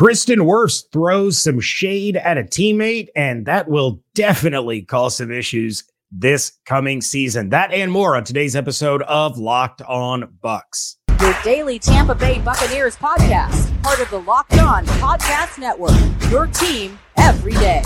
Tristan Wirfs throws some shade at a teammate, and that will definitely cause some issues this coming season. That and more on today's episode of Locked On Bucs. Your daily Tampa Bay Buccaneers podcast, part of the Locked On Podcast Network. Your team every day.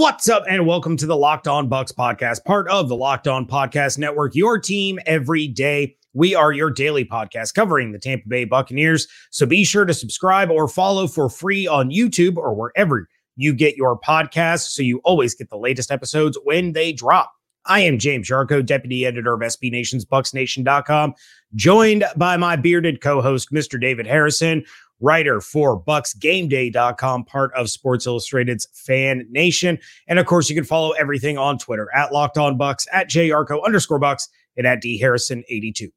What's up, and welcome to the Locked On Bucs podcast, part of the Locked On Podcast Network, your team every day. We are your daily podcast covering the Tampa Bay Buccaneers. So be sure to subscribe or follow for free on YouTube or wherever you get your podcasts so you always get the latest episodes when they drop. I am James Yarcho, deputy editor of SB Nation's BucsNation.com, joined by my bearded co host, Mr. David Harrison writer for BucsGameDay.com, part of Sports Illustrated's Fan Nation. And of course, you can follow everything on Twitter at Locked On Bucs, at JYarcho underscore Bucs, and at D Harrison82.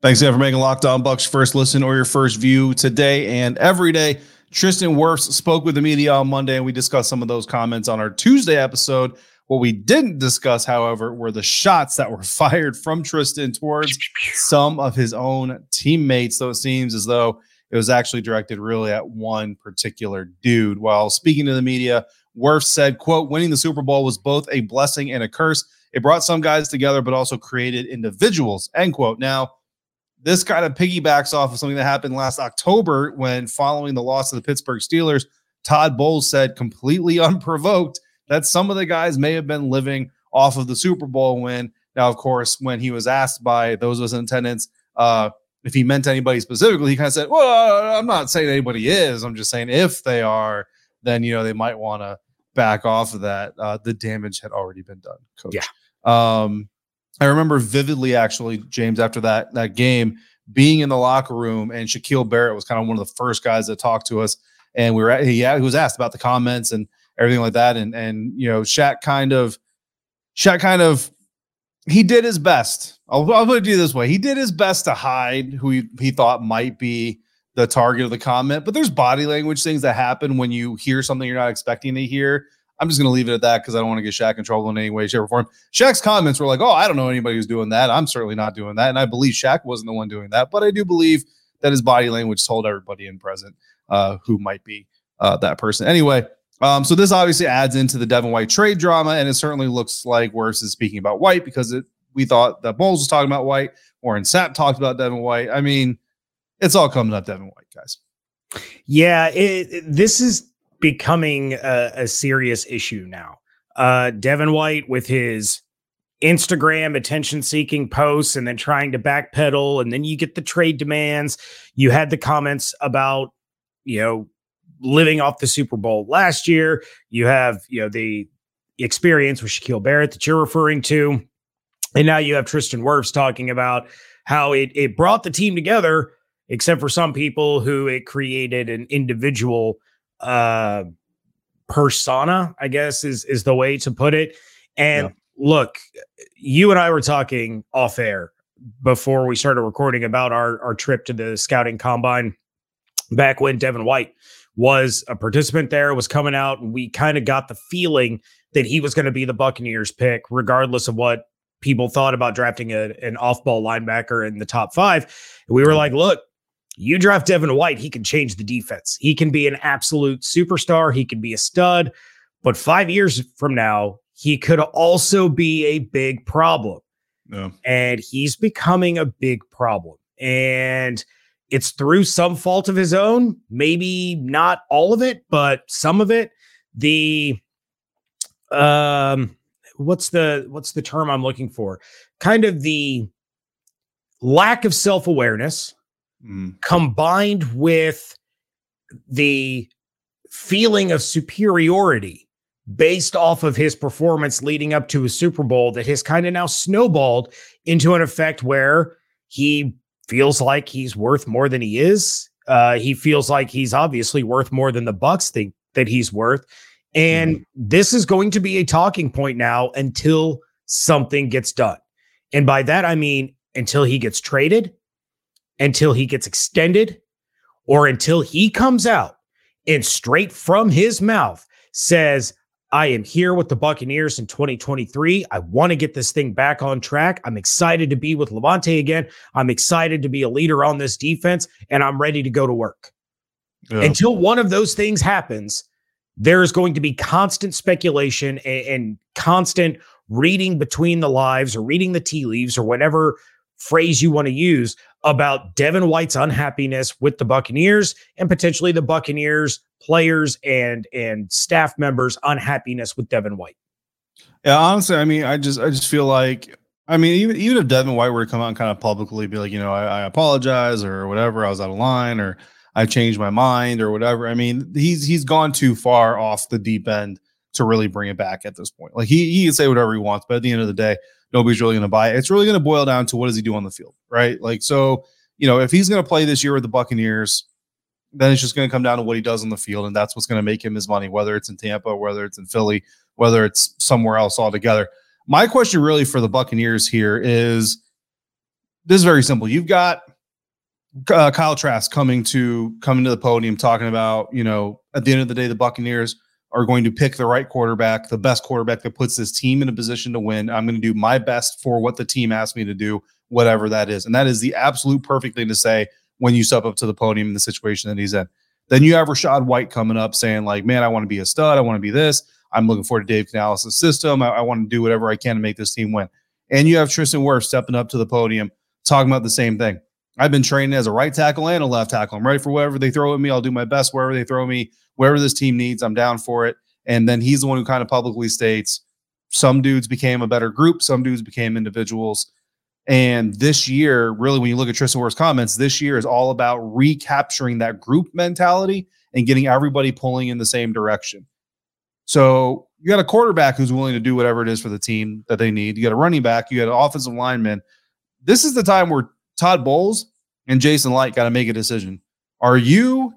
Thanks again for making Locked On Bucs first listen or your first view today and every day. Tristan Wirfs spoke with the media on Monday, and we discussed some of those comments on our Tuesday episode. What we didn't discuss, however, were the shots that were fired from Tristan towards some of his own teammates. So it seems as though it was actually directed really at one particular dude. While speaking to the media, Wirfs said, quote, winning the Super Bowl was both a blessing and a curse. It brought some guys together, but also created individuals, end quote. Now, this kind of piggybacks off of something that happened last October when following the loss of the Pittsburgh Steelers, Todd Bowles said completely unprovoked that some of the guys may have been living off of the Super Bowl win. Now, of course, when he was asked by those of us in attendance, uh, if he meant anybody specifically, he kind of said, "Well, I'm not saying anybody is. I'm just saying if they are, then you know they might want to back off of that. Uh, the damage had already been done, coach. Yeah. Um, I remember vividly, actually, James, after that that game, being in the locker room, and Shaquille Barrett was kind of one of the first guys that talked to us, and we were at, he, he was asked about the comments and everything like that, and and you know, Shaq kind of, Shaq kind of he did his best. I'll, I'll put it this way: he did his best to hide who he, he thought might be the target of the comment. But there's body language things that happen when you hear something you're not expecting to hear. I'm just going to leave it at that because I don't want to get Shaq in trouble in any way, shape, or form. Shaq's comments were like, "Oh, I don't know anybody who's doing that. I'm certainly not doing that." And I believe Shaq wasn't the one doing that, but I do believe that his body language told everybody in present uh, who might be uh, that person. Anyway, um, so this obviously adds into the Devin White trade drama, and it certainly looks like Wirfs is speaking about White because it, we thought that Bowles was talking about White. Warren Sapp talked about Devin White. I mean, it's all coming up Devin White, guys. Yeah, it, this is becoming a, a serious issue now. Uh, Devin White with his Instagram attention seeking posts and then trying to backpedal, and then you get the trade demands. You had the comments about, you know, living off the Super Bowl last year. You have, you know, the experience with Shaquille Barrett that you're referring to. And now you have Tristan Wirfs talking about how it, it brought the team together, except for some people who it created an individual uh, persona, I guess is, is the way to put it. And yeah. look, you and I were talking off air before we started recording about our, our trip to the scouting combine back when Devin White was a participant there, was coming out, and we kind of got the feeling that he was going to be the Buccaneers pick, regardless of what people thought about drafting a, an off ball linebacker in the top five. And we were like, look, you draft Devin White, he can change the defense. He can be an absolute superstar. He can be a stud. But five years from now, he could also be a big problem. Yeah. And he's becoming a big problem. And it's through some fault of his own, maybe not all of it, but some of it. The um what's the what's the term I'm looking for? Kind of the lack of self-awareness mm. combined with the feeling of superiority based off of his performance leading up to a Super Bowl that has kind of now snowballed into an effect where he feels like he's worth more than he is. Uh, he feels like he's obviously worth more than the Bucs think that he's worth. And mm. this is going to be a talking point now until something gets done. And by that, I mean until he gets traded, until he gets extended, or until he comes out and straight from his mouth says, I am here with the Buccaneers in 2023. I want to get this thing back on track. I'm excited to be with Lavonte again. I'm excited to be a leader on this defense, and I'm ready to go to work. Yeah. Until one of those things happens, there is going to be constant speculation and, and constant reading between the lives or reading the tea leaves or whatever phrase you want to use about Devin White's unhappiness with the Buccaneers and potentially the Buccaneers players and and staff members unhappiness with Devin White. Yeah, honestly, I mean, I just I just feel like I mean, even even if Devin White were to come out and kind of publicly be like, you know, I, I apologize or whatever, I was out of line or I changed my mind or whatever. I mean, he's he's gone too far off the deep end to really bring it back at this point. Like he he can say whatever he wants, but at the end of the day, nobody's really going to buy it. It's really going to boil down to what does he do on the field, right? Like so, you know, if he's going to play this year with the Buccaneers, then it's just going to come down to what he does on the field, and that's what's going to make him his money, whether it's in Tampa, whether it's in Philly, whether it's somewhere else altogether. My question really for the Buccaneers here is this is very simple. You've got uh, Kyle Trask coming to coming to the podium talking about, you know, at the end of the day, the Buccaneers are going to pick the right quarterback, the best quarterback that puts this team in a position to win. I'm going to do my best for what the team asked me to do, whatever that is. And that is the absolute perfect thing to say when you step up to the podium in the situation that he's in. Then you have Rachaad White coming up saying, like, man, I want to be a stud. I want to be this. I'm looking forward to Dave Canales' system. I, I want to do whatever I can to make this team win. And you have Tristan Wirfs stepping up to the podium talking about the same thing. I've been training as a right tackle and a left tackle. I'm ready for whatever they throw at me. I'll do my best wherever they throw me, wherever this team needs. I'm down for it. And then he's the one who kind of publicly states some dudes became a better group, some dudes became individuals. And this year, really, when you look at Tristan Wirfs' comments, this year is all about recapturing that group mentality and getting everybody pulling in the same direction. So you got a quarterback who's willing to do whatever it is for the team that they need. You got a running back, you got an offensive lineman. This is the time where Todd Bowles and Jason Licht got to make a decision. Are you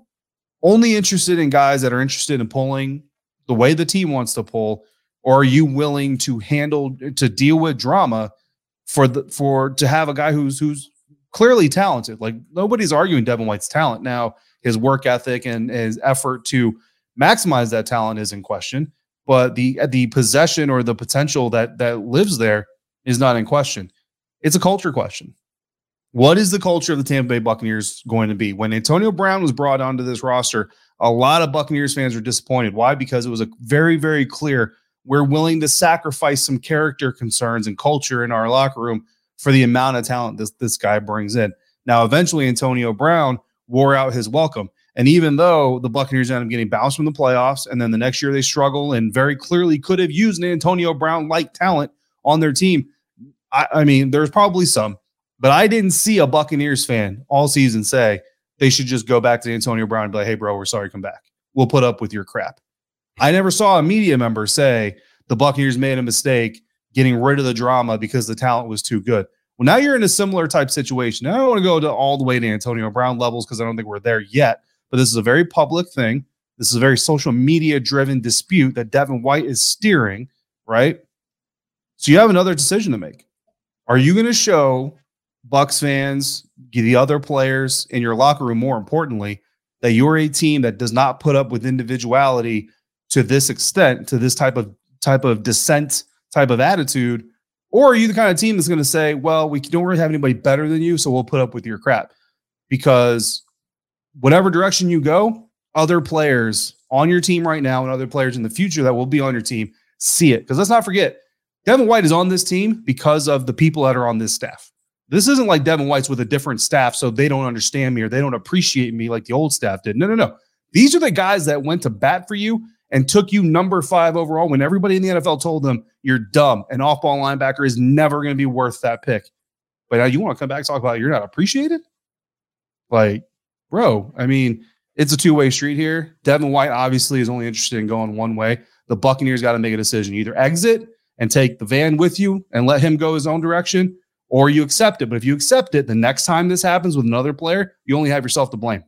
only interested in guys that are interested in pulling the way the team wants to pull, or are you willing to handle to deal with drama for the for to have a guy who's who's clearly talented. Like nobody's arguing Devin White's talent. Now his work ethic and his effort to maximize that talent is in question, but the the possession or the potential that that lives there is not in question. It's a culture question. What is the culture of the Tampa Bay Buccaneers going to be? When Antonio Brown was brought onto this roster, a lot of Buccaneers fans were disappointed. Why? Because it was a very, very clear we're willing to sacrifice some character concerns and culture in our locker room for the amount of talent this, this guy brings in. Now, eventually, Antonio Brown wore out his welcome. And even though the Buccaneers ended up getting bounced from the playoffs, and then the next year they struggle and very clearly could have used an Antonio Brown like talent on their team. I, I mean, there's probably some, but I didn't see a Buccaneers fan all season say they should just go back to Antonio Brown and be like, hey, bro, we're sorry, come back. We'll put up with your crap. I never saw a media member say the Buccaneers made a mistake getting rid of the drama because the talent was too good. Well, now you're in a similar type situation. Now, I don't want to go to all the way to Antonio Brown levels because I don't think we're there yet, but this is a very public thing. This is a very social media driven dispute that Devin White is steering, right? So you have another decision to make. Are you going to show Bucs fans, the other players in your locker room, more importantly, that you're a team that does not put up with individuality to this extent, to this type of type of dissent type of attitude, or are you the kind of team that's going to say, well, we don't really have anybody better than you, so we'll put up with your crap? Because whatever direction you go, other players on your team right now and other players in the future that will be on your team see it. Because let's not forget, Devin White is on this team because of the people that are on this staff. This isn't like Devin White's with a different staff, so they don't understand me or they don't appreciate me like the old staff did. No, no, no. These are the guys that went to bat for you and took you number five overall when everybody in the NFL told them you're dumb. An off ball linebacker is never going to be worth that pick. But now you want to come back and talk about you're not appreciated? Like, bro, I mean, it's a two way street here. Devin White obviously is only interested in going one way. The Buccaneers got to make a decision. Either exit and take the van with you and let him go his own direction, or you accept it. But if you accept it, the next time this happens with another player, you only have yourself to blame.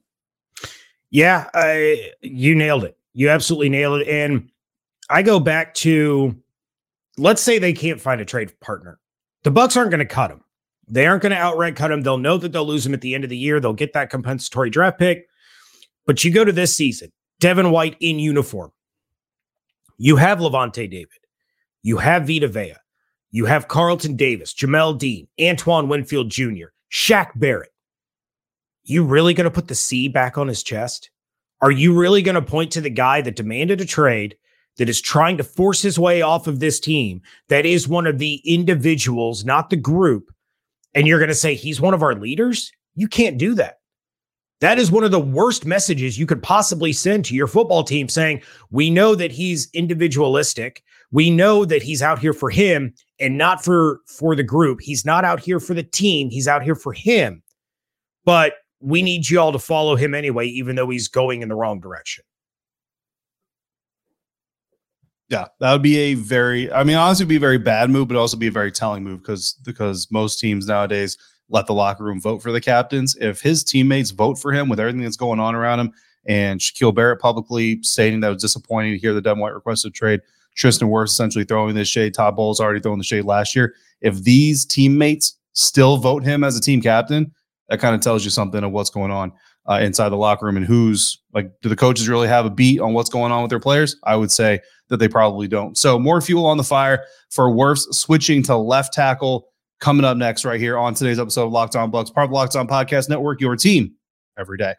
Yeah, I, you nailed it. You absolutely nailed it. And I go back to let's say they can't find a trade partner. The Bucs aren't going to cut him. They aren't going to outright cut him. They'll know that they'll lose him at the end of the year. They'll get that compensatory draft pick. But you go to this season, Devin White in uniform. You have Lavonte David. You have Vita Vea. You have Carlton Davis, Jamel Dean, Antoine Winfield Jr., Shaq Barrett. You really going to put the C back on his chest? Are you really going to point to the guy that demanded a trade, that is trying to force his way off of this team, that is one of the individuals, not the group, and you're going to say he's one of our leaders? You can't do that. That is one of the worst messages you could possibly send to your football team saying, We know that he's individualistic. We know that he's out here for him and not for for the group. He's not out here for the team. He's out here for him. But we need you all to follow him anyway, even though he's going in the wrong direction. Yeah, that would be a very, I mean, honestly, be a very bad move, but also be a very telling move because because most teams nowadays let the locker room vote for the captains. If his teammates vote for him with everything that's going on around him, and Shaquille Barrett publicly stating that was disappointing to hear the Devin White requested trade, Tristan Wirfs essentially throwing this shade, Todd Bowles already throwing the shade last year. If these teammates still vote him as a team captain, that kind of tells you something of what's going on uh, inside the locker room and who's like, do the coaches really have a beat on what's going on with their players? I would say that they probably don't. So more fuel on the fire for Wirfs switching to left tackle coming up next right here on today's episode of Locked On Bucs, part of the Locked On Podcast Network, your team every day.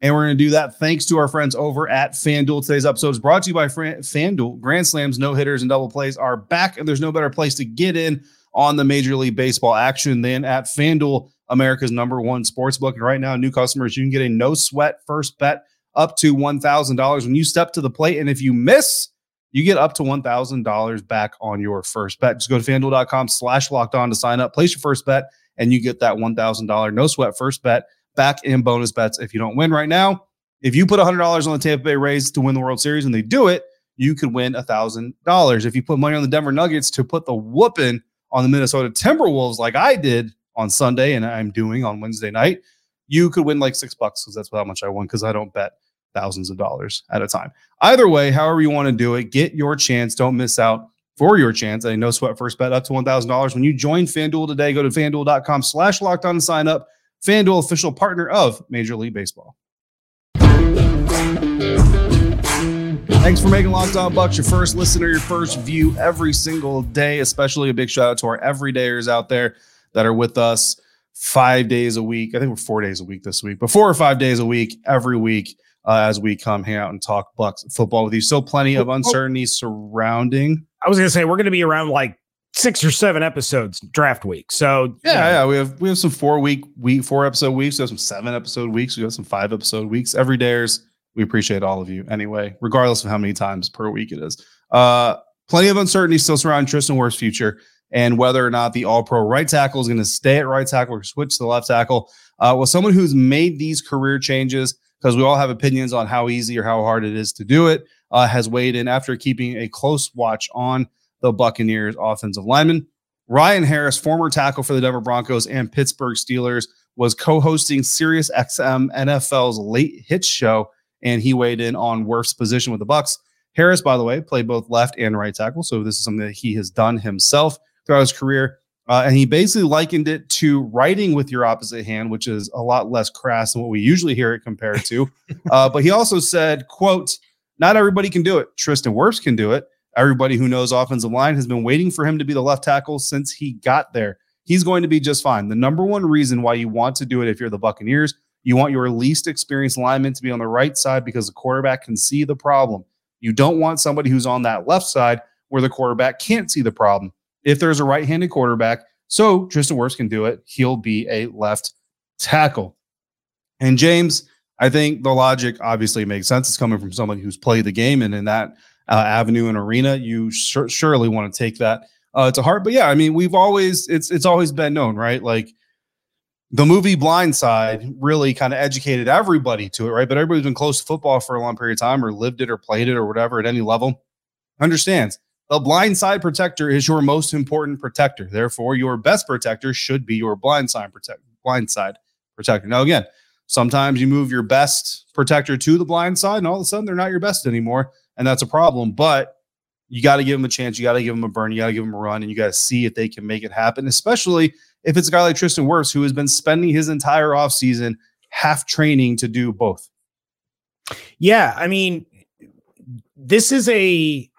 And we're going to do that thanks to our friends over at FanDuel. Today's episode is brought to you by FanDuel. Grand slams, no hitters, and double plays are back, and there's no better place to get in on the Major League Baseball action than at FanDuel, America's number one sports book. And right now, new customers, you can get a no sweat first bet up to $1,000 when you step to the plate. And if you miss, you get up to $1,000 back on your first bet. Just go to fanduel.com slash locked on to sign up, place your first bet, and you get that $1,000 no sweat first bet back in bonus bets if you don't win right now. If you put $100 on the Tampa Bay Rays to win the World Series and they do it, you could win $1,000. If you put money on the Denver Nuggets to put the whooping on the Minnesota Timberwolves, like I did on Sunday and I'm doing on Wednesday night, you could win like six bucks because that's how much I won because I don't bet thousands of dollars at a time. Either way, however you want to do it, get your chance. Don't miss out for your chance. A no sweat first bet up to $1,000. When you join FanDuel today, go to fanduel.com slash locked on to sign up. FanDuel, official partner of Major League Baseball. Thanks for making Locked On Bucs your first listener, your first view every single day. Especially a big shout out to our everydayers out there that are with us five days a week. I think we're four days a week this week, but four or five days a week every week uh, as we come hang out and talk Bucs football with you. So plenty of uncertainty surrounding. I was going to say we're going to be around like six or seven episodes draft week. So yeah, yeah, yeah, we have we have some four week week four episode weeks. We have some seven episode weeks. We have some five episode weeks. Every dayers. We appreciate all of you anyway, regardless of how many times per week it is. Uh, plenty of uncertainty still surrounding Tristan Wirfs' future and whether or not the All Pro right tackle is going to stay at right tackle or switch to the left tackle. Uh, well, someone who's made these career changes because we all have opinions on how easy or how hard it is to do it, uh, has weighed in after keeping a close watch on the Buccaneers offensive lineman. Ryan Harris, former tackle for the Denver Broncos and Pittsburgh Steelers, was co-hosting Sirius XM NFL's Late Hits show, and he weighed in on Wirfs' position with the Bucs. Harris, by the way, played both left and right tackle, so this is something that he has done himself throughout his career. Uh, and he basically likened it to writing with your opposite hand, which is a lot less crass than what we usually hear it compared to. uh, but he also said, quote, not everybody can do it. Tristan Wirfs can do it. Everybody who knows offensive line has been waiting for him to be the left tackle since he got there. He's going to be just fine. The number one reason why you want to do it if you're the Buccaneers, you want your least experienced lineman to be on the right side because the quarterback can see the problem. You don't want somebody who's on that left side where the quarterback can't see the problem if there's a right handed quarterback. So Tristan Wirfs can do it. He'll be a left tackle. And James, I think the logic obviously makes sense. It's coming from someone who's played the game and in that uh, avenue and arena, you sur- surely want to take that uh, to heart. But yeah, I mean, we've always it's it's always been known, right? Like the movie Blind Side really kind of educated everybody to it, right? But everybody's been close to football for a long period of time, or lived it, or played it, or whatever at any level, understands the blind side protector is your most important protector. Therefore, your best protector should be your blind side protector. Protector. Now, again, sometimes you move your best protector to the blind side, and all of a sudden they're not your best anymore, and that's a problem. But you got to give them a chance. You got to give them a burn. You got to give them a run, and you got to see if they can make it happen. Especially if it's a guy like Tristan Wirfs who has been spending his entire offseason half training to do both. Yeah, I mean, this is a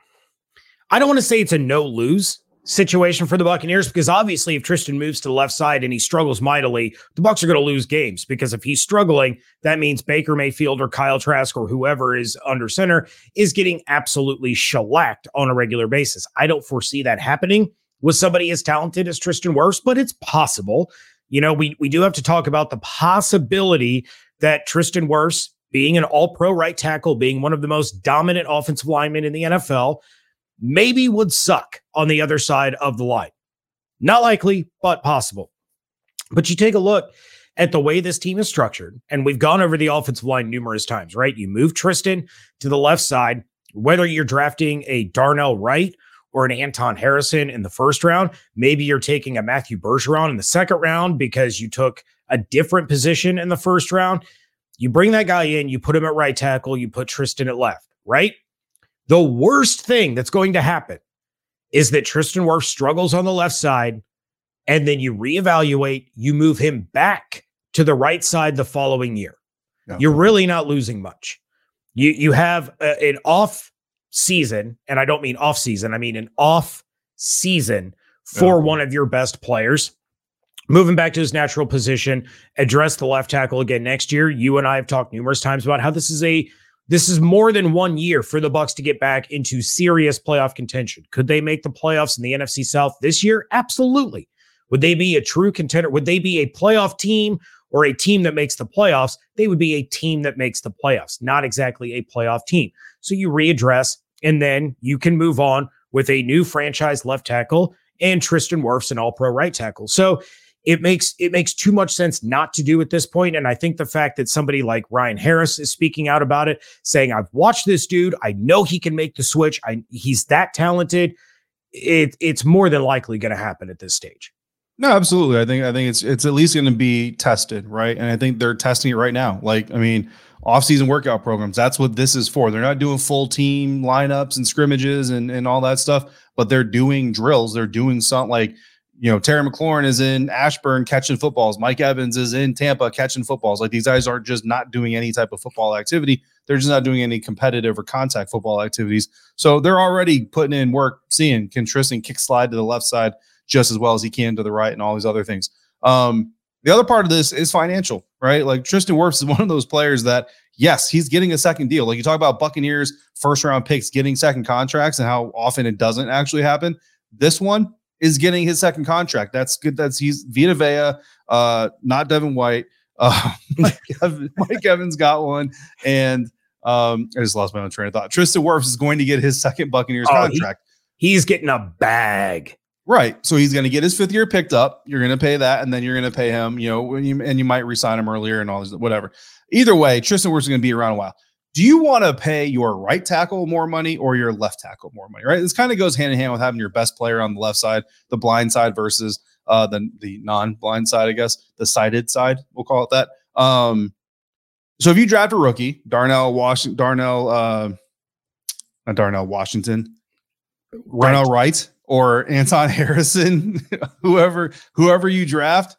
I don't want to say it's a no lose situation for the Buccaneers because obviously if Tristan moves to the left side and he struggles mightily, the Bucs are going to lose games because if he's struggling, that means Baker Mayfield or Kyle Trask or whoever is under center is getting absolutely shellacked on a regular basis. I don't foresee that happening with somebody as talented as Tristan Wirfs, but it's possible. You know, we we do have to talk about the possibility that Tristan Wirfs being an all-pro right tackle, being one of the most dominant offensive linemen in the NFL, maybe would suck on the other side of the line. Not likely, but possible. But you take a look at the way this team is structured, and we've gone over the offensive line numerous times, right? You move Tristan to the left side, whether you're drafting a Darnell Wright or an Anton Harrison in the first round, maybe you're taking a Matthew Bergeron in the second round because you took a different position in the first round. You bring that guy in, you put him at right tackle, you put Tristan at left, right? The worst thing that's going to happen is that Tristan Wirfs struggles on the left side, and then you reevaluate, you move him back to the right side the following year. Yeah. You're really not losing much. You you have a, an off season, and I don't mean off season, I mean an off season for yeah. one of your best players. Moving back to his natural position, address the left tackle again next year. You and I have talked numerous times about how this is a this is more than one year for the Bucs to get back into serious playoff contention. Could they make the playoffs in the NFC South this year? Absolutely. Would they be a true contender? Would they be a playoff team or a team that makes the playoffs? They would be a team that makes the playoffs, not exactly a playoff team. So you readdress and then you can move on with a new franchise left tackle and Tristan Wirfs, an all pro right tackle. So it makes it makes too much sense not to do at this point. And i think the fact that somebody like ryan harris is speaking out about it saying i've watched this dude. I know he can make the switch. I, he's that talented. It, it's more than likely going to happen at this stage. No absolutely. I think i think it's it's at least going to be tested right? And i think they're testing it right now. Like i mean off-season workout programs that's what this is for. They're not doing full team lineups and scrimmages and, and all that stuff but they're doing drills. They're doing something like you know, Terry McLaurin is in Ashburn catching footballs. Mike Evans is in Tampa catching footballs. Like these guys aren't just not doing any type of football activity. They're just not doing any competitive or contact football activities. So they're already putting in work, seeing can Tristan kick slide to the left side just as well as he can to the right and all these other things. Um, the other part of this is financial, right? Like Tristan Wirfs is one of those players that, yes, he's getting a second deal. Like you talk about Buccaneers first round picks getting second contracts and how often it doesn't actually happen. This one, is getting his second contract. That's good. That's he's Vita Vea, uh, not Devin White. Uh, Mike, Evans, Mike Evans got one, and um, I just lost my own train of thought. Tristan Wirfs is going to get his second Buccaneers oh, contract. He, he's getting a bag. Right. So he's going to get his fifth year picked up. You're going to pay that, and then you're going to pay him, you know, when you and you might resign him earlier and all this, whatever. Either way, Tristan Wirfs is going to be around a while do you want to pay your right tackle more money or your left tackle more money? Right. This kind of goes hand in hand with having your best player on the left side, the blind side versus uh, the the non-blind side, I guess, the sighted side. We'll call it that. Um, so if you draft a rookie, Darnell Washington, Darnell, uh, not Darnell Washington, right. Darnell Wright, or Anton Harrison, whoever whoever you draft,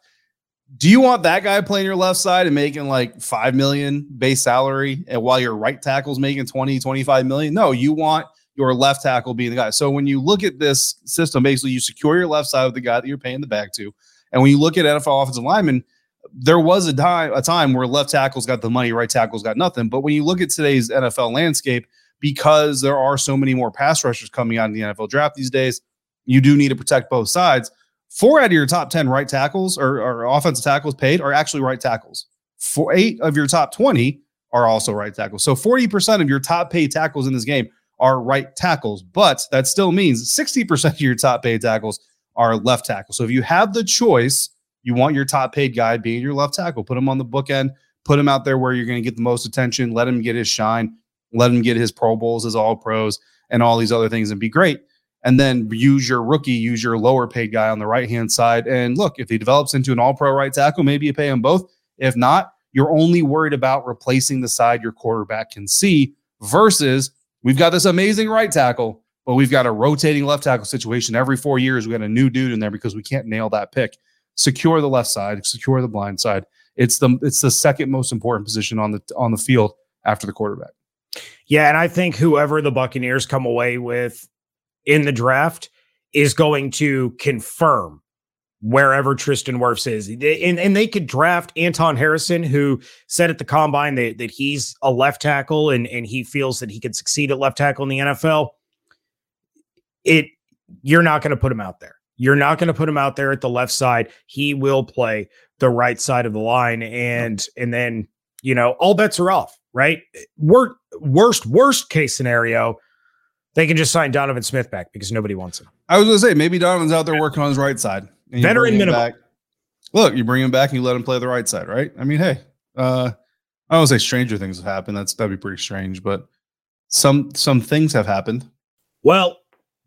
do you want that guy playing your left side and making like 5 million base salary and while your right tackle's making 20 25 million? No you want your left tackle being the guy. So when you look at this system basically you secure your left side with the guy that you're paying the back to. And when you look at nfl offensive linemen there was a time a time where left tackles got the money right tackles got nothing. But when you look at today's nfl landscape because there are so many more pass rushers coming out in the nfl draft these days you do need to protect both sides Four out of your top 10 right tackles or, or offensive tackles paid are actually right tackles. For eight of your top 20 are also right tackles. So 40% of your top paid tackles in this game are right tackles, but that still means 60% of your top paid tackles are left tackles. So if you have the choice, you want your top paid guy being your left tackle, put him on the bookend, put him out there where you're going to get the most attention, let him get his shine, let him get his Pro Bowls, his All Pros, and all these other things and be great and then use your rookie, use your lower paid guy on the right hand side. And look, if he develops into an all pro right tackle, maybe you pay him both. If not, you're only worried about replacing the side your quarterback can see versus we've got this amazing right tackle, but we've got a rotating left tackle situation every four years. We got a new dude in there because we can't nail that pick. Secure the left side, secure the blind side. It's the it's the second most important position on the on the field after the quarterback. Yeah, and I think whoever the Buccaneers come away with in the draft is going to confirm wherever Tristan Wirfs is. And, and they could draft Anton Harrison, who said at the combine that, that he's a left tackle and, and he feels that he could succeed at left tackle in the NFL. It you're not going to put him out there. You're not going to put him out there at the left side. He will play the right side of the line. And and then, you know, all bets are off, right? Worst, worst, worst case scenario, they can just sign Donovan Smith back because nobody wants him. I was going to say maybe Donovan's out there working on his right side. Veteran minimum. Back. Look, you bring him back and you let him play the right side, right? I mean, hey, uh, I don't say stranger things have happened. That's that'd be pretty strange, but some some things have happened. Well,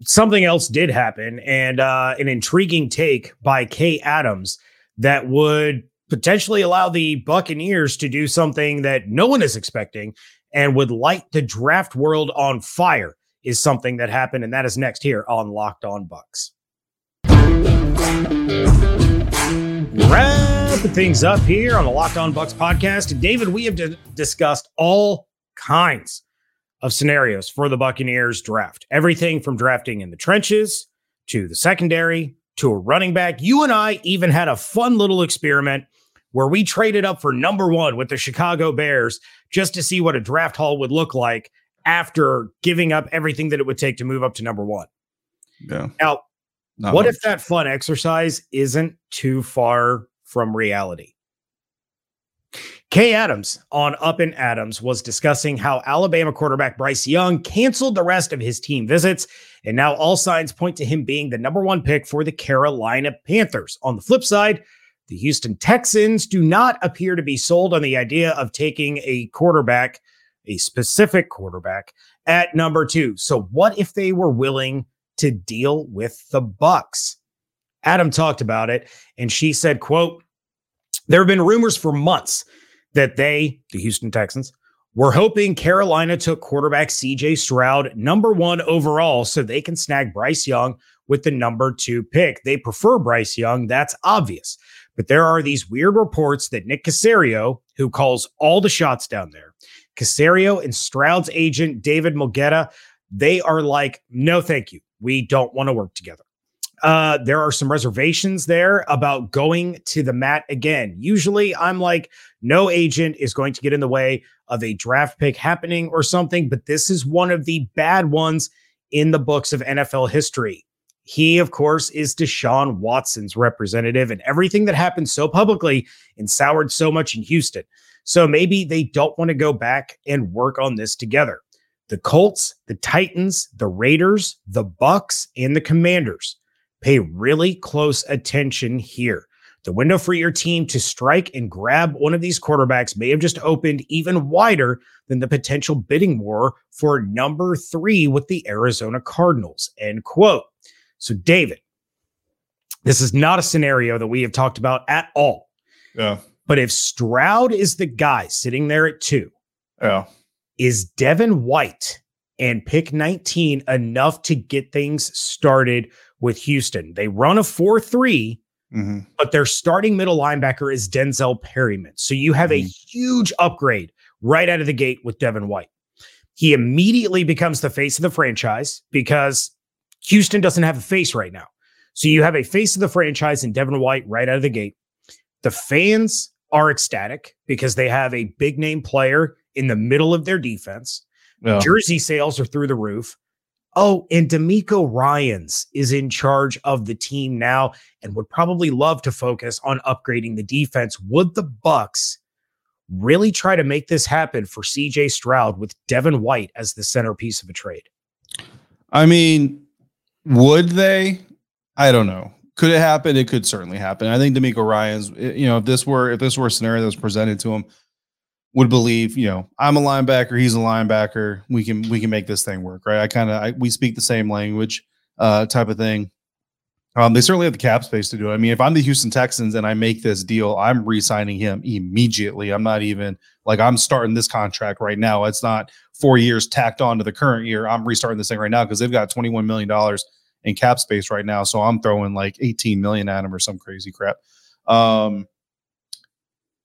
something else did happen, and uh, an intriguing take by Kay Adams that would potentially allow the Buccaneers to do something that no one is expecting and would light the draft world on fire is something that happened, and that is next here on Locked On Bucs. Wrapping things up here on the Locked On Bucs podcast. David, we have d- discussed all kinds of scenarios for the Buccaneers draft. Everything from drafting in the trenches to the secondary to a running back. You and I even had a fun little experiment where we traded up for number one with the Chicago Bears just to see what a draft haul would look like after giving up everything that it would take to move up to number one. Yeah. Now, not what much. if that fun exercise isn't too far from reality? Kay Adams on Up and Adams was discussing how Alabama quarterback Bryce Young canceled the rest of his team visits, and now all signs point to him being the number one pick for the Carolina Panthers. On the flip side, the Houston Texans do not appear to be sold on the idea of taking a quarterback, a specific quarterback, at number two. So, what if they were willing to deal with the Bucs? Adam talked about it and she said, quote, there have been rumors for months that they, the Houston Texans, were hoping Carolina took quarterback CJ Stroud number one overall so they can snag Bryce Young with the number two pick. They prefer Bryce Young. That's obvious. But there are these weird reports that Nick Caserio, who calls all the shots down there, Caserio and Stroud's agent, David Mulugheta, they are like, no, thank you we don't want to work together. Uh, there are some reservations there about going to the mat again. Usually, I'm like, no agent is going to get in the way of a draft pick happening or something, but this is one of the bad ones in the books of NFL history. He, of course, is Deshaun Watson's representative, and everything that happened so publicly and soured so much in Houston. So maybe they don't want to go back and work on this together the Colts, the Titans, the Raiders, the Bucks, and the Commanders. Pay really close attention here. The window for your team to strike and grab one of these quarterbacks may have just opened even wider than the potential bidding war for number three with the Arizona Cardinals. End quote. So, David, this is not a scenario that we have talked about at all. Yeah. But if Stroud is the guy sitting there at two, yeah is Devin White and pick 19 enough to get things started with Houston? They run a 4 3, mm-hmm. but their starting middle linebacker is Denzel Perryman. So you have mm-hmm. a huge upgrade right out of the gate with Devin White. He immediately becomes the face of the franchise because Houston doesn't have a face right now. So you have a face of the franchise in Devin White right out of the gate. The fans are ecstatic because they have a big name player in the middle of their defense. Yeah. Jersey sales are through the roof. Oh, and DeMeco Ryans is in charge of the team now and would probably love to focus on upgrading the defense. Would the Bucs really try to make this happen for CJ Stroud with Devin White as the centerpiece of a trade? I mean, would they? I don't know. Could it happen? It could certainly happen. I think DeMeco Ryans, you know, if this were if this were a scenario that was presented to him, would believe, you know, I'm a linebacker, he's a linebacker. We can we can make this thing work, right? I kind of we speak the same language, uh, type of thing. Um, they certainly have the cap space to do it. I mean, if I'm the Houston Texans and I make this deal, I'm re-signing him immediately. I'm not even like I'm starting this contract right now. It's not four years tacked on to the current year. I'm restarting this thing right now because they've got 21 million dollars in cap space right now. So I'm throwing like 18 million at him or some crazy crap. Um,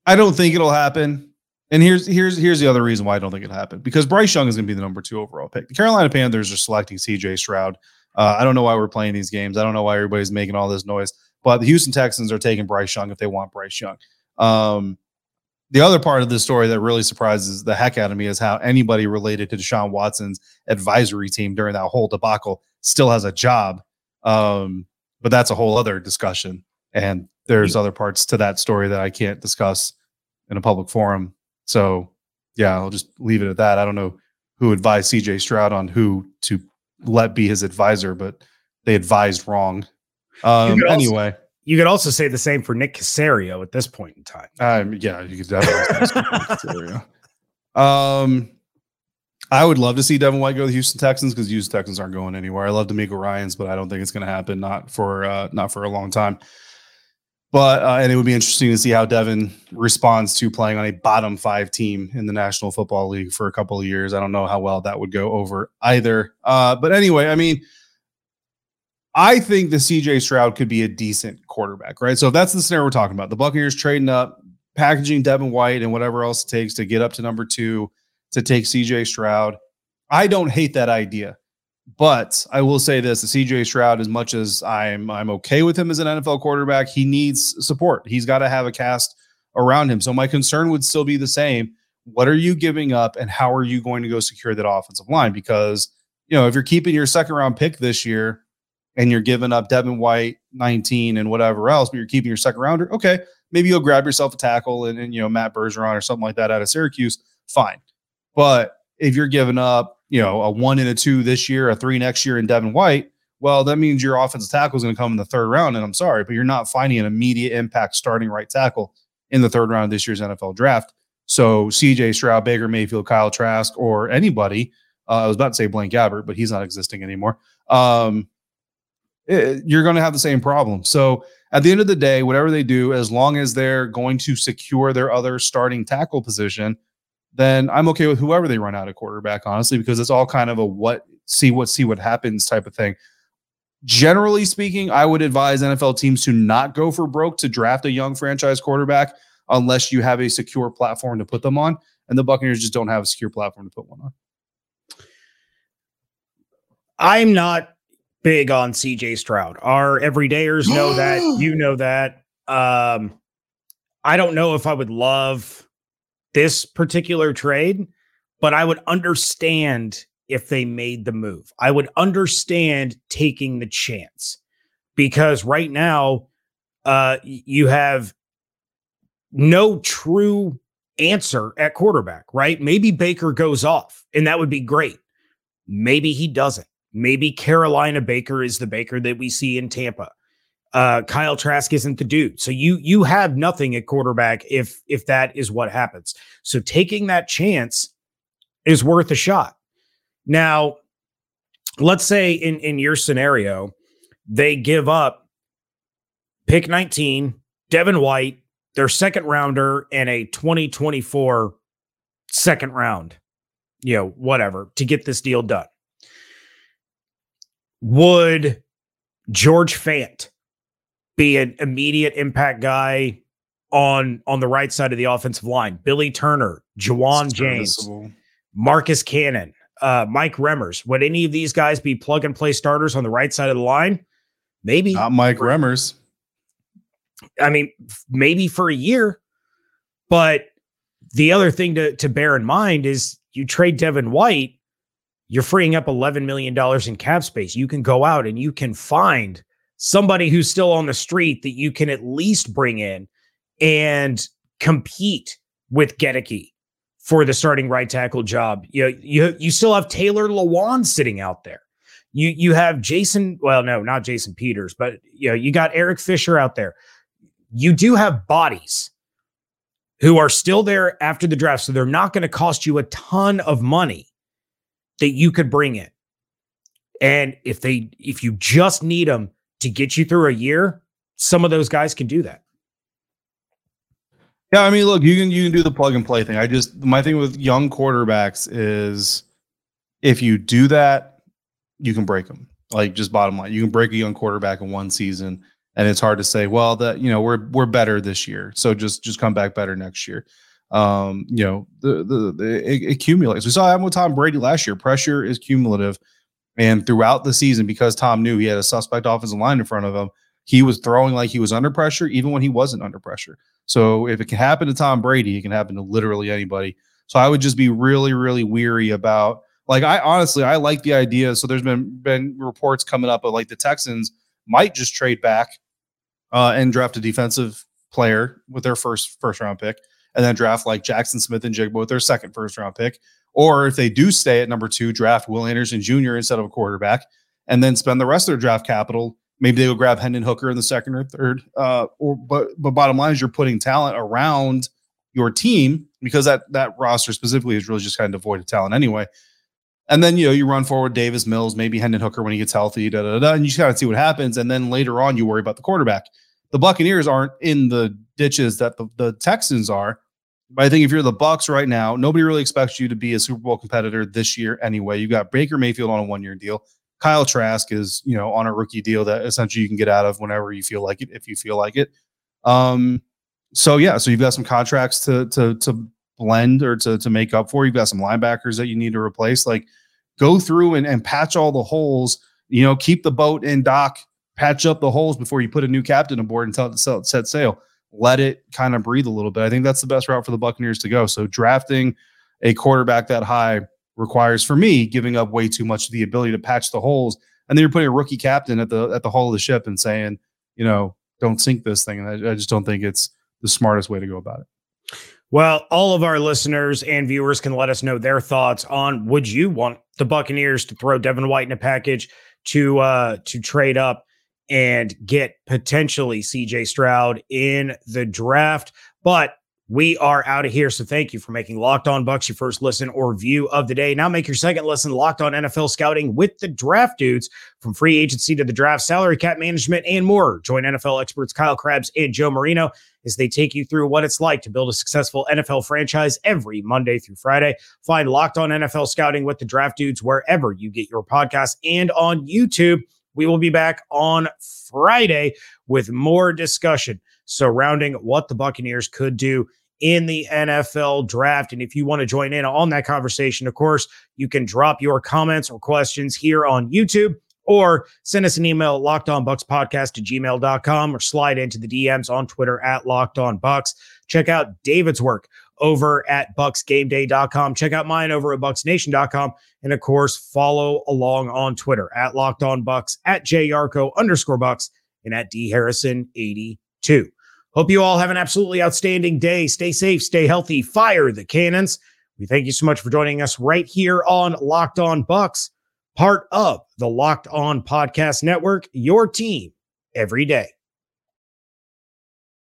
I don't think it'll happen. And here's here's here's the other reason why I don't think it happened because Bryce Young is going to be the number two overall pick. The Carolina Panthers are selecting C.J. Stroud Uh, I don't know why we're playing these games. I don't know why everybody's making all this noise. But the Houston Texans are taking Bryce Young if they want Bryce Young. Um, the other part of the story that really surprises the heck out of me is how anybody related to Deshaun Watson's advisory team during that whole debacle still has a job. Um, but that's a whole other discussion. And there's other parts to that story that I can't discuss in a public forum. So, yeah, I'll just leave it at that. I don't know who advised CJ Stroud on who to let be his advisor, but they advised wrong. Um, also- anyway, You could also say the same for Nick Caserio at this point in time. um, yeah, you could definitely. um, I would love to see Devin White go to the Houston Texans because Houston Texans aren't going anywhere. I love DeMeco Ryans, but I don't think it's going to happen. Not for uh, not for a long time. But uh, and it would be interesting to see how Devin responds to playing on a bottom five team in the National Football League for a couple of years. I don't know how well that would go over either. Uh, but anyway, I mean, I think the CJ Stroud could be a decent quarterback, right? So if that's the scenario we're talking about, the Buccaneers trading up, packaging Devin White and whatever else it takes to get up to number two to take CJ Stroud. I don't hate that idea. But I will say this: the CJ Stroud, as much as I'm I'm okay with him as an NFL quarterback, he needs support. He's got to have a cast around him. So my concern would still be the same. What are you giving up, and how are you going to go secure that offensive line? Because you know if you're keeping your second round pick this year, and you're giving up Devin White 19 and whatever else, but you're keeping your second rounder, okay, maybe you'll grab yourself a tackle and, and you know Matt Bergeron or something like that out of Syracuse. Fine, but if you're giving up you know, a one and a two this year, a three next year in Devin White, well, that means your offensive tackle is going to come in the third round. And I'm sorry, but you're not finding an immediate impact starting right tackle in the third round of this year's NFL draft. So CJ Stroud, Baker Mayfield, Kyle Trask, or anybody, uh, I was about to say Blaine Gabbert, but he's not existing anymore. Um, it- you're going to have the same problem. So at the end of the day, whatever they do, as long as they're going to secure their other starting tackle position, then I'm okay with whoever they run out of quarterback, honestly, because it's all kind of a what see what see what happens type of thing. Generally speaking, I would advise NFL teams to not go for broke to draft a young franchise quarterback unless you have a secure platform to put them on. And the Buccaneers just don't have a secure platform to put one on. I'm not big on CJ Stroud. Our everydayers know that. You know that. Um, I don't know if I would love this particular trade, but I would understand if they made the move. I would understand taking the chance because right now, uh, you have no true answer at quarterback, right? Maybe Baker goes off, and that would be great. Maybe he doesn't. Maybe Carolina Baker is the Baker that we see in Tampa. Uh, Kyle Trask isn't the dude. So you you have nothing at quarterback if if that is what happens. So taking that chance is worth a shot. Now, let's say in in your scenario, they give up pick 19, Devin White, their second rounder, and a 2024 second round, you know, whatever, to get this deal done. Would George Fant be an immediate impact guy on on the right side of the offensive line? Billy Turner, Ja'Wuan James, Marcus Cannon, uh, Mike Remmers. Would any of these guys be plug and play starters on the right side of the line? Maybe. Not Mike Remmers. I mean, maybe for a year. But the other thing to, to bear in mind is you trade Devin White, you're freeing up $11 million in cap space. You can go out and you can find somebody who's still on the street that you can at least bring in and compete with Goedeke for the starting right tackle job. You, you, you still have Taylor Lewan sitting out there. You you have Jason, well, no, not Jason Peters, but you know, you got Eric Fisher out there you do have bodies who are still there after the draft. So they're not going to cost you a ton of money that you could bring in. And if they, if you just need them to get you through a year, some of those guys can do that. Yeah, I mean, look, you can you can do the plug and play thing. I just my thing with young quarterbacks is if you do that, you can break them. Like just bottom line, you can break a young quarterback in one season, and it's hard to say, well, that you know we're we're better this year, so just just come back better next year. Um, you know, the the, the it, accumulates. We saw that with Tom Brady last year. Pressure is cumulative, And throughout the season, because Tom knew he had a suspect offensive line in front of him, he was throwing like he was under pressure, even when he wasn't under pressure. So if it can happen to Tom Brady, it can happen to literally anybody. So I would just be really, really weary about like I honestly I like the idea. So there's been been reports coming up of like the Texans might just trade back uh, and draft a defensive player with their first first round pick, and then draft like Jackson Smith-Njigba with their second first round pick. Or if they do stay at number two, draft Will Anderson Jr. instead of a quarterback, and then spend the rest of their draft capital. Maybe they will grab Hendon Hooker in the second or third. Uh, or but but bottom line is you're putting talent around your team because that that roster specifically is really just kind of devoid of talent anyway. And then you know you run forward Davis Mills, maybe Hendon Hooker when he gets healthy, da, da, da, and you just kind of see what happens. And then later on, you worry about the quarterback. The Buccaneers aren't in the ditches that the, the Texans are. But I think if you're the Bucs right now, nobody really expects you to be a Super Bowl competitor this year anyway. You got Baker Mayfield on a one year deal. Kyle Trask is, you know, on a rookie deal that essentially you can get out of whenever you feel like it, if you feel like it. Um, so yeah, so you've got some contracts to to to blend or to to make up for. You've got some linebackers that you need to replace. Like go through and, and patch all the holes. You know, keep the boat in dock, patch up the holes before you put a new captain aboard and tell it to set sail. Let it kind of breathe a little bit. I think that's the best route for the Buccaneers to go. So drafting a quarterback that high requires for me giving up way too much of the ability to patch the holes. And then you're putting a rookie captain at the at the hull of the ship and saying, you know, don't sink this thing. And I, I just don't think it's the smartest way to go about it. Well, all of our listeners and viewers can let us know their thoughts on would you want the Buccaneers to throw Devin White in a package to uh to trade up and get potentially CJ Stroud in the draft. But we are out of here. So thank you for making Locked On Bucs your first listen or view of the day. Now make your second listen Locked On NFL Scouting with the Draft Dudes from free agency to the draft, salary cap management, and more. Join NFL experts Kyle Crabbs and Joe Marino as they take you through what it's like to build a successful NFL franchise every Monday through Friday. Find Locked On NFL Scouting with the Draft Dudes wherever you get your podcasts and on YouTube. We will be back on Friday with more discussion surrounding what the Buccaneers could do in the NFL draft. And if you want to join in on that conversation, of course, you can drop your comments or questions here on YouTube or send us an email at lockedonbucspodcast to gmail.com or slide into the DMs on Twitter at lockedonbucs. Check out David's work over at bucsgameday.com. Check out mine over at bucsnation.com. And of course, follow along on Twitter at lockedonbucs, at jyarcho underscore bucs, and at dharrison82. Hope you all have an absolutely outstanding day. Stay safe, stay healthy, fire the cannons. We thank you so much for joining us right here on Locked On Bucs, part of the Locked On Podcast Network, your team every day.